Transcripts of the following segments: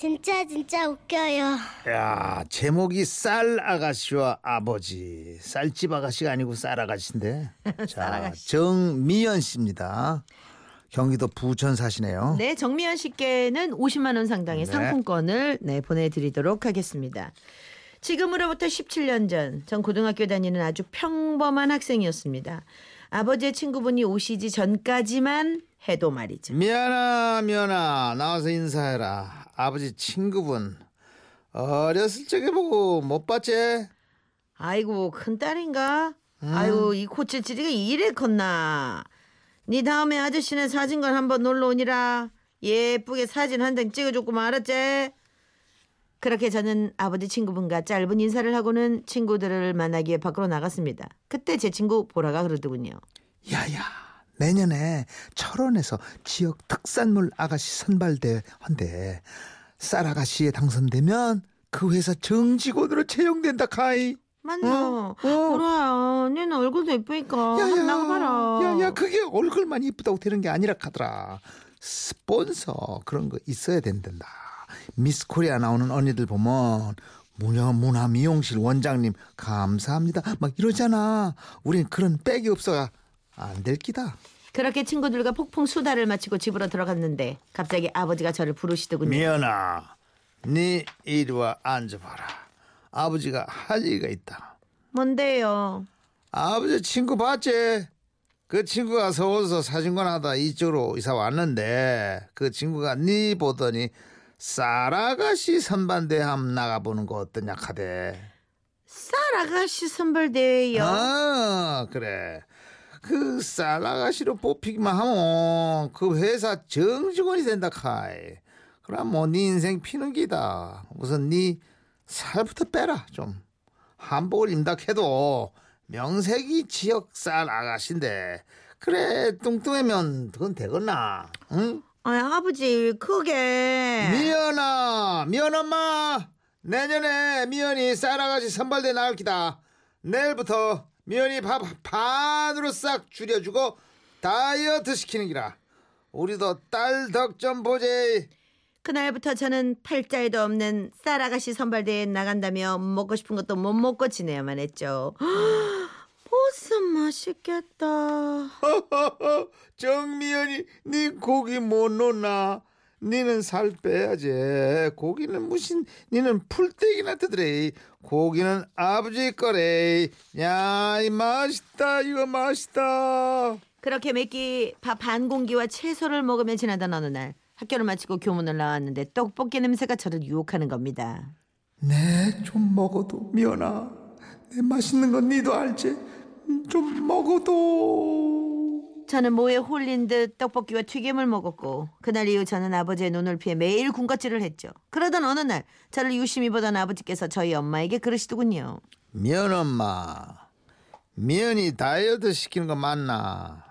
진짜 진짜 웃겨요. 야 제목이 쌀 아가씨와 아버지 쌀집 아가씨가 아니고 쌀 아가씨인데 자 정미연 씨입니다 경기도 부천 사시네요 네, 정미연 씨께는 50만 원 상당의 네. 상품권을 네, 보내드리도록 하겠습니다. 지금으로부터 17년 전, 전 고등학교 다니는 아주 평범한 학생이었습니다. 아버지의 친구분이 오시지 전까지만 해도 말이죠. 미연아 미연아 나와서 인사해라 아버지 친구분 어렸을 적에 보고 못 봤지 아이고 큰딸인가? 아이고 이 코찔찔이가 이래 컸나? 네 다음에 아저씨네 사진관 한번 놀러 오니라 예쁘게 사진 한 장 찍어줬고 말았지? 그렇게 저는 아버지 친구분과 짧은 인사를 하고는 친구들을 만나기 위해 밖으로 나갔습니다. 그때 제 친구 보라가 그러더군요. 야야 내년에 철원에서 지역 특산물 아가씨 선발대 한대 쌀 아가씨에 당선되면 그 회사 정직원으로 채용된다 카이 맞나? 어? 어. 보라야, 니는 얼굴도 예쁘니까 한번 나가봐라. 야야 그게 얼굴만 이쁘다고 되는 게 아니라 카더라 스폰서 그런 거 있어야 된단다 미스 코리아 나오는 언니들 보면 문화 문화 미용실 원장님 감사합니다 막 이러잖아 우린 그런 백이 없어가 안 될 기다 그렇게 친구들과 폭풍 수다를 마치고 집으로 들어갔는데 갑자기 아버지가 저를 부르시더군요. 미연아, 네 이리 와 앉아봐라. 아버지가 할 얘기가 있다. 뭔데요? 아버지 친구 봤지? 그 친구가 서울서 사진관 하다 이쪽으로 이사 왔는데 그 친구가 네 보더니 쌀아가씨 선반대 함 나가보는 거 어떠냐 카대. 쌀 아가씨 선발대회요. 아 그래. 그 쌀아가씨로 뽑히기만 하면 그 회사 정직원이 된다 카이. 그럼 뭐네 인생 피는 기다. 우선 네 살부터 빼라 좀. 한복을 입닥해도 명색이 지역 쌀 아가씨인데 그래 뚱뚱하면 그건 되겠나? 응? 아니 아버지 그게 미연아, 미연 엄마. 내년에 미연이 쌀아가씨 선발대 나갈 기다. 내일부터 미연이 밥 반으로 싹 줄여주고 다이어트 시키는 기라. 우리도 딸 덕 좀 보제. 그날부터 저는 팔자에도 없는 쌀 아가씨 선발대회에 나간다며 먹고 싶은 것도 못 먹고 지내야만 했죠. 보쌈 맛있겠다. 정미연이 네 고기 못 놓나? 니는 살 빼야지. 고기는 무슨 니는 풀떼기나 뜨더래. 고기는 아버지 거래. 야, 이 맛있다. 이거 맛있다. 그렇게 매끼 밥한 공기와 채소를 먹으며 지나던 어느 날 학교를 마치고 교문을 나왔는데 떡볶이 냄새가 저를 유혹하는 겁니다. 네, 좀 먹어도 미연아. 내 맛있는 건 니도 알지? 음, 좀 먹어도. 저는 모에 홀린 듯 떡볶이와 튀김을 먹었고 그날 이후 저는 아버지의 눈을 피해 매일 군것질을 했죠. 그러던 어느 날 저를 유심히 보던 아버지께서 저희 엄마에게 그러시더군요. 미연 엄마. 미연이 다이어트 시키는 거 맞나?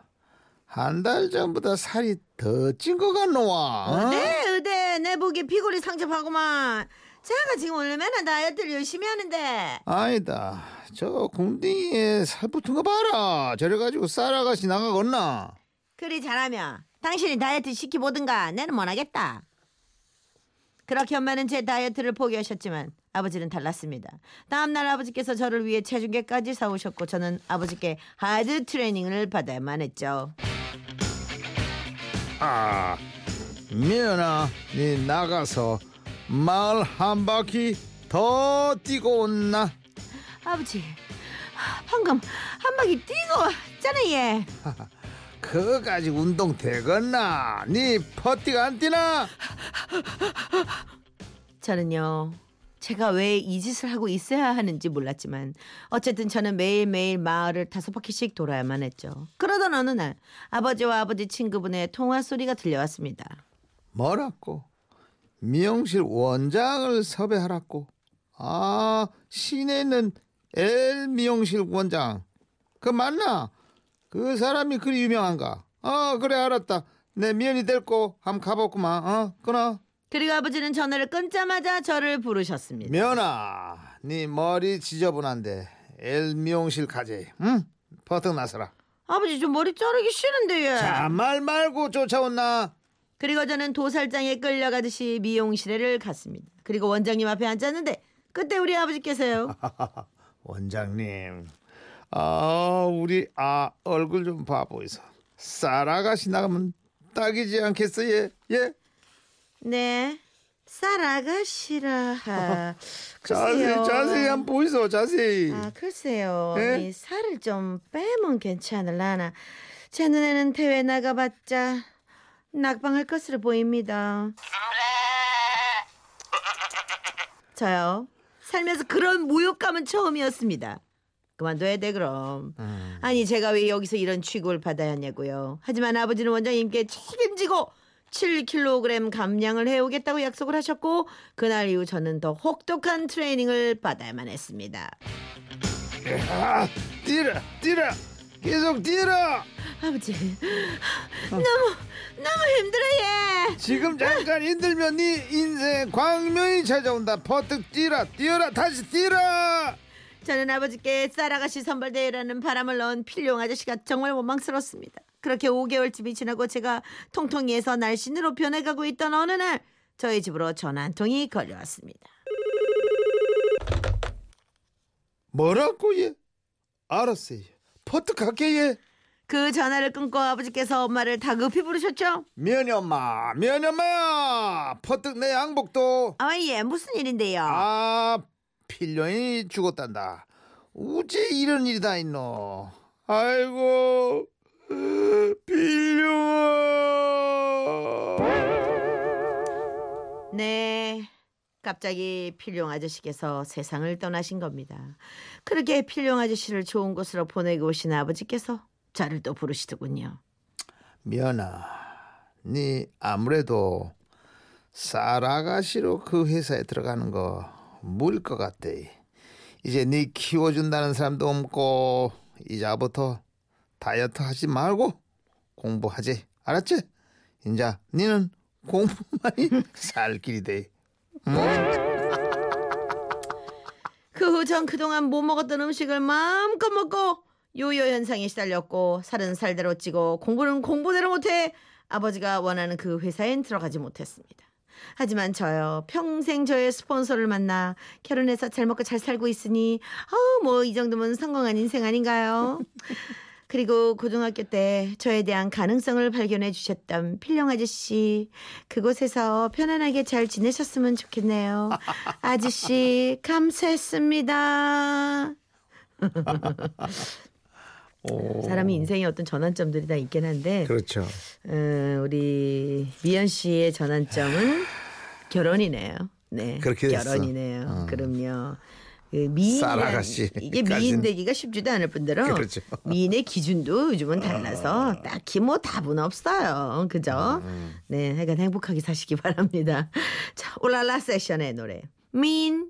한 달 전보다 살이 더찐거 같노와. 어? 네, 의대 내 보기 피골이 상접하구만. 제가 지금 얼마나 다이어트를 열심히 하는데. 아니다. 저 궁둥이에 살 붙은 거 봐라. 저래가지고 쌀아가씨 나가겠나? 그리 잘하면 당신이 다이어트 시키보든가 내는 못하겠다. 그렇게 엄마는 제 다이어트를 포기하셨지만 아버지는 달랐습니다. 다음날 아버지께서 저를 위해 체중계까지 사오셨고 저는 아버지께 하드 트레이닝을 받아야만 했죠. 아, 미연아, 니 나가서 마을 한 바퀴 더 뛰고 온나? 아버지 방금 한 바퀴 뛰고 왔잖아 얘. 그거 가지고 운동 되겠나? 니 퍼띠가 안 뛰나? 저는요. 제가 왜 이 짓을 하고 있어야 하는지 몰랐지만 어쨌든 저는 매일매일 마을을 다섯 바퀴씩 돌아야만 했죠. 그러던 어느 날 아버지와 아버지 친구분의 통화 소리가 들려왔습니다. 뭐라고? 미용실 원장을 섭외하라고. 아, 시내에 있는 L 미용실 원장. 그 맞나? 그 사람이 그리 유명한가? 어, 그래 알았다. 내 미연이 데리고 한번 가봤구만. 어, 끊어. 그리고 아버지는 전화를 끊자마자 저를 부르셨습니다. 미연아, 네 머리 지저분한데 L 미용실 가재. 응? 버튼 나서라. 아버지 좀 머리 자르기 싫은데 얘. 자, 말 말고 쫓아온나? 그리고 저는 도살장에 끌려가듯이 미용실에를 갔습니다. 그리고 원장님 앞에 앉았는데 그때 우리 아버지께서요. 원장님, 아 우리 아 얼굴 좀 봐보이소. 쌀아가씨 나가면 딱이지 않겠어 예? 예? 네. 쌀아가씨라. 하. 자세히. 자세히 한번 보이소 자세히. 아 글쎄요. 예? 이 살을 좀 빼면 괜찮을라나. 제 눈에는 대회 나가봤자 낙방할 것으로 보입니다. 저요. 살면서 그런 모욕감은 처음이었습니다. 그만둬야 돼 그럼. 음. 아니 제가 왜 여기서 이런 취급을 받아야 하냐고요. 하지만 아버지는 원장님께 책임지고 7kg 감량을 해오겠다고 약속을 하셨고 그날 이후 저는 더 혹독한 트레이닝을 받아야만 했습니다. 아, 뛰라 뛰라 계속 뛰라. 아버지 너무 너무 힘들어요. 지금 잠깐 힘들면 네 인생 광명이 찾아온다. 버뜩 뛰라 뛰어라 다시 뛰라. 저는 아버지께 쌀아가씨 선발대회라는 바람을 넣은 필용 아저씨가 정말 원망스럽습니다. 그렇게 5개월쯤이 지나고 제가 통통이에서 날씬으로 변해가고 있던 어느 날 저희 집으로 전화 한 통이 걸려왔습니다. 뭐라고 예? 알았어요. 예. 그 전화를 끊고 아버지께서 엄마를 다급히 부르셨죠. 면이 엄마 면이 엄마 퍼뜩 내 양복도 아, 예, 무슨 일인데요? 아 필년이 죽었단다 우째 이런 일이 다 있노 아이고 필룡아 네. 갑자기 필용 아저씨께서 세상을 떠나신 겁니다. 그렇게 필용 아저씨를 좋은 곳으로 보내고 오신 아버지께서 저를 또 부르시더군요. 면아 네 아무래도 쌀아가씨로 그 회사에 들어가는 거 무일 것 같대 이제 네 키워준다는 사람도 없고 이자부터 다이어트 하지 말고 공부하지 알았지? 인자 니는 공부만이 살 길이 돼 그 후 전 그동안 못 먹었던 음식을 마음껏 먹고 요요 현상에 시달렸고 살은 살대로 찌고 공부는 공부대로 못해 아버지가 원하는 그 회사엔 들어가지 못했습니다. 하지만 저요 평생 저의 스폰서를 만나 결혼해서 잘 먹고 잘 살고 있으니 아우 뭐 이 정도면 성공한 인생 아닌가요? 그리고 고등학교 때 저에 대한 가능성을 발견해 주셨던 필령 아저씨 그곳에서 편안하게 잘 지내셨으면 좋겠네요. 아저씨 감사했습니다. 사람이 인생에 어떤 전환점들이 다 있긴 한데 그렇죠 어, 우리 미연 씨의 전환점은 결혼이네요. 네, 그렇게. 결혼이네요. 어. 그럼요. 그 미인. 이게. 미인 되기가 쉽지도 않을 뿐더러 그렇죠. 미인의 기준도 요즘은 달라서 딱히 뭐 답은 없어요. 그죠? 음, 네, 하여간 행복하게 사시기 바랍니다. 자, 올랄라 세션의 노래. 미인